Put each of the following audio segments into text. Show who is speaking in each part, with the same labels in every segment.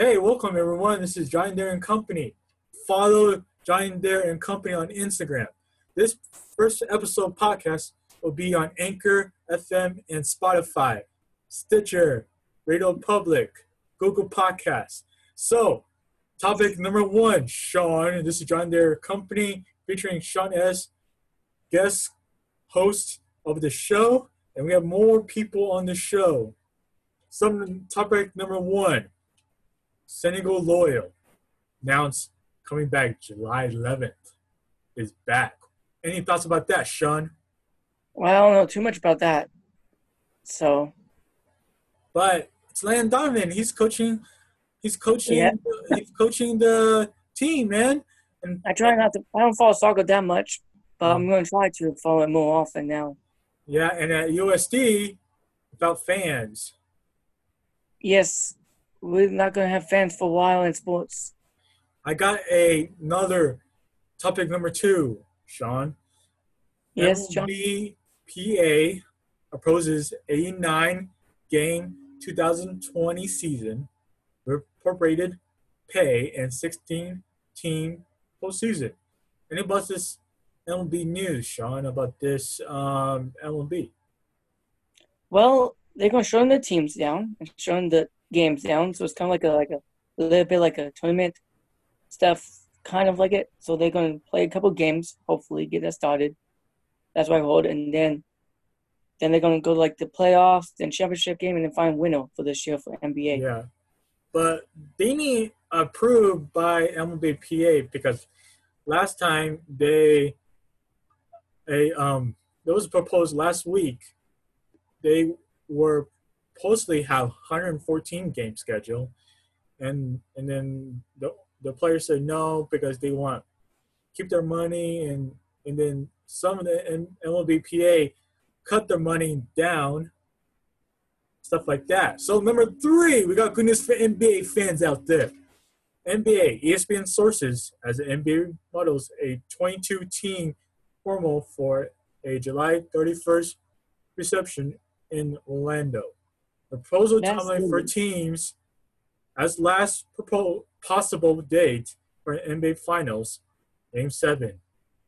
Speaker 1: Hey, welcome everyone. This is Johnny Adair and Company. Follow Johnny Adair and Company on Instagram. This first episode podcast will be on Anchor FM and Spotify, Stitcher, Radio Public, Google Podcasts. So, topic number one, Sean. This is Johnny Adair Company featuring Sean S. Guest host of the show, and we have more people on the show. Some topic number one San Diego Loyal announced coming back July 11th is back. Any thoughts about that, Sean?
Speaker 2: Well, I don't know too much about that. So,
Speaker 1: but it's Landon Donovan. He's coaching. He's coaching.
Speaker 2: Yeah.
Speaker 1: he's coaching the team, man.
Speaker 2: And I try not to. I don't follow soccer that much, but I'm mm-hmm. going to try to follow it more often now.
Speaker 1: Yeah, and at USD, without fans.
Speaker 2: Yes, we're not going to have fans for a while in sports.
Speaker 1: I got a, another topic number two, Sean.
Speaker 2: Yes, John.
Speaker 1: PA opposes a nine game 2020 season with prorated pay and 16 team postseason. Any about this MLB news, Sean, about this um, MLB?
Speaker 2: Well, they're going to show the teams down and showing the games down, so it's kind of like a like a, little bit like a tournament stuff, kind of like it. So they're going to play a couple games, hopefully get that started. That's what I hold, and then then they're going to go like the playoffs, then championship game, and then find winner for this year for NBA.
Speaker 1: Yeah, but they need approved by MLBPA because last time they a um that was proposed last week. They were supposedly have 114 game schedule, and and then the the players said no because they want keep their money and and then some of the MLBPA cut their money down, stuff like that. So number three, we got good news for NBA fans out there. NBA, ESPN sources as NBA models a 22 team formal for a July 31st reception in Orlando. The proposal
Speaker 2: That's
Speaker 1: timeline
Speaker 2: good.
Speaker 1: for teams as last propo- possible date for NBA Finals, Game 7,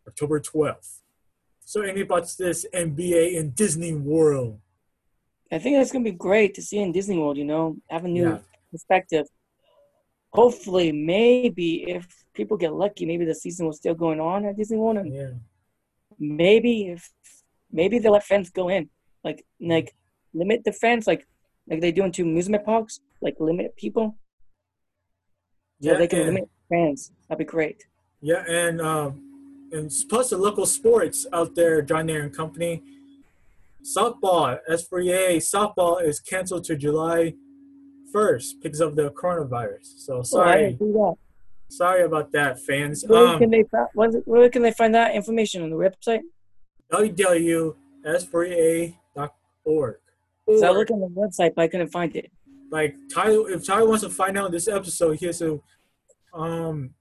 Speaker 1: October 12th. So, any about this NBA in Disney World?
Speaker 2: I think that's going to be great to see in Disney World. You know, have a new
Speaker 1: Yeah.
Speaker 2: perspective. Hopefully, maybe if people get lucky, maybe the season was still going on at Disney World, and
Speaker 1: Yeah.
Speaker 2: maybe if maybe they'll let fans go in, like like limit the fans, like like they do into amusement parks, like limit people, so
Speaker 1: Yeah,
Speaker 2: they can
Speaker 1: and-
Speaker 2: limit fans. That'd be great.
Speaker 1: Yeah, and um, and plus the local sports out there, John and Company. Softball, S3A softball is canceled to July first because of the coronavirus. So
Speaker 2: Oh,
Speaker 1: sorry,
Speaker 2: that.
Speaker 1: sorry about that, fans.
Speaker 2: Where
Speaker 1: Um,
Speaker 2: can they where can they find that information on the website?
Speaker 1: www.s3a.org.
Speaker 2: So I
Speaker 1: Or,
Speaker 2: looked on the website, but I couldn't find it.
Speaker 1: like Tyler, if Tyler wants to find out this episode, he has to um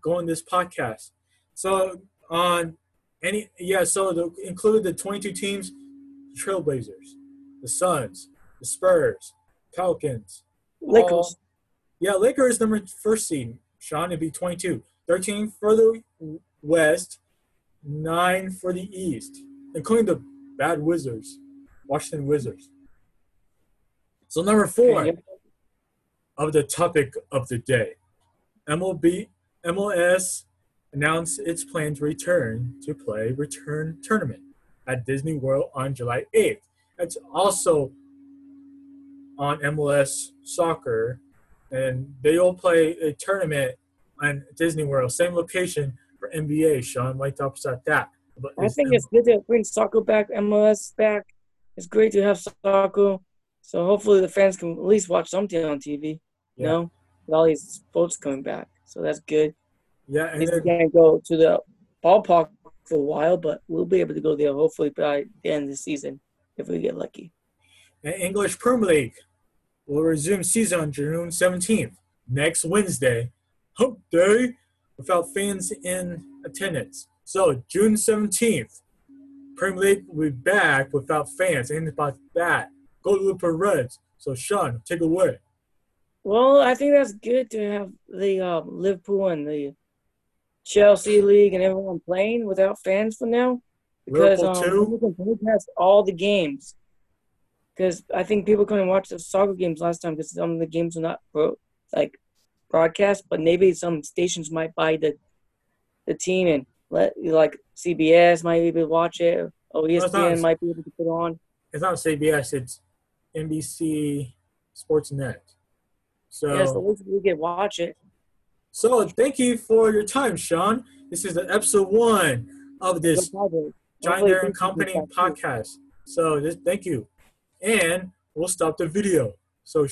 Speaker 1: go on this podcast. So on any yeah, so the, included the 22 teams, the Trailblazers, the Suns, the Spurs, Falcons,
Speaker 2: Lakers.
Speaker 1: all- yeah, Lakers number first seed. Sean it'd be 22. 13 further west, nine for the east, including the bad Wizards, Washington Wizards. So number four of the topic of the day. MLB MLS announced its plan to return to play return tournament at Disney World on July 8th. It's also on MLS soccer and they will play a tournament on Disney World, same location for NBA. Sean, what thoughts about that? But
Speaker 2: I think it's good to bring soccer back, MLS back. It's great to have soccer. So hopefully the fans can at least watch something on TV. You
Speaker 1: Yeah.
Speaker 2: know, with all these sports coming back. So that's good.
Speaker 1: yeah, and then,
Speaker 2: can't go to the ballpark for a while, but we'll be able to go there hopefully by the end of the season if we get lucky.
Speaker 1: The English Premier League will resume season on June 17th, next Wednesday, hump day, without fans in attendance. So June 17th, Premier League will be back without fans. And about that, go to the Reds. So Sean, take away.
Speaker 2: Well, I think that's good to have the uh, Liverpool and the Chelsea league and everyone playing without fans for now because
Speaker 1: Liverpool
Speaker 2: um,
Speaker 1: too?
Speaker 2: can broadcast all the games. Because I think people couldn't watch the soccer games last time because some of the games were not bro- like broadcast, but maybe some stations might buy the the team and let like CBS might be able to watch it, or ESPN might be able to put on.
Speaker 1: It's not CBS. It's NBC Sportsnet. So,
Speaker 2: Yeah, so we, we can watch it.
Speaker 1: so thank you for your time, Sean. This is the episode one of this
Speaker 2: Johnny
Speaker 1: Adair Company
Speaker 2: will be back, too.
Speaker 1: podcast. So, just thank you, and we'll stop the video. So.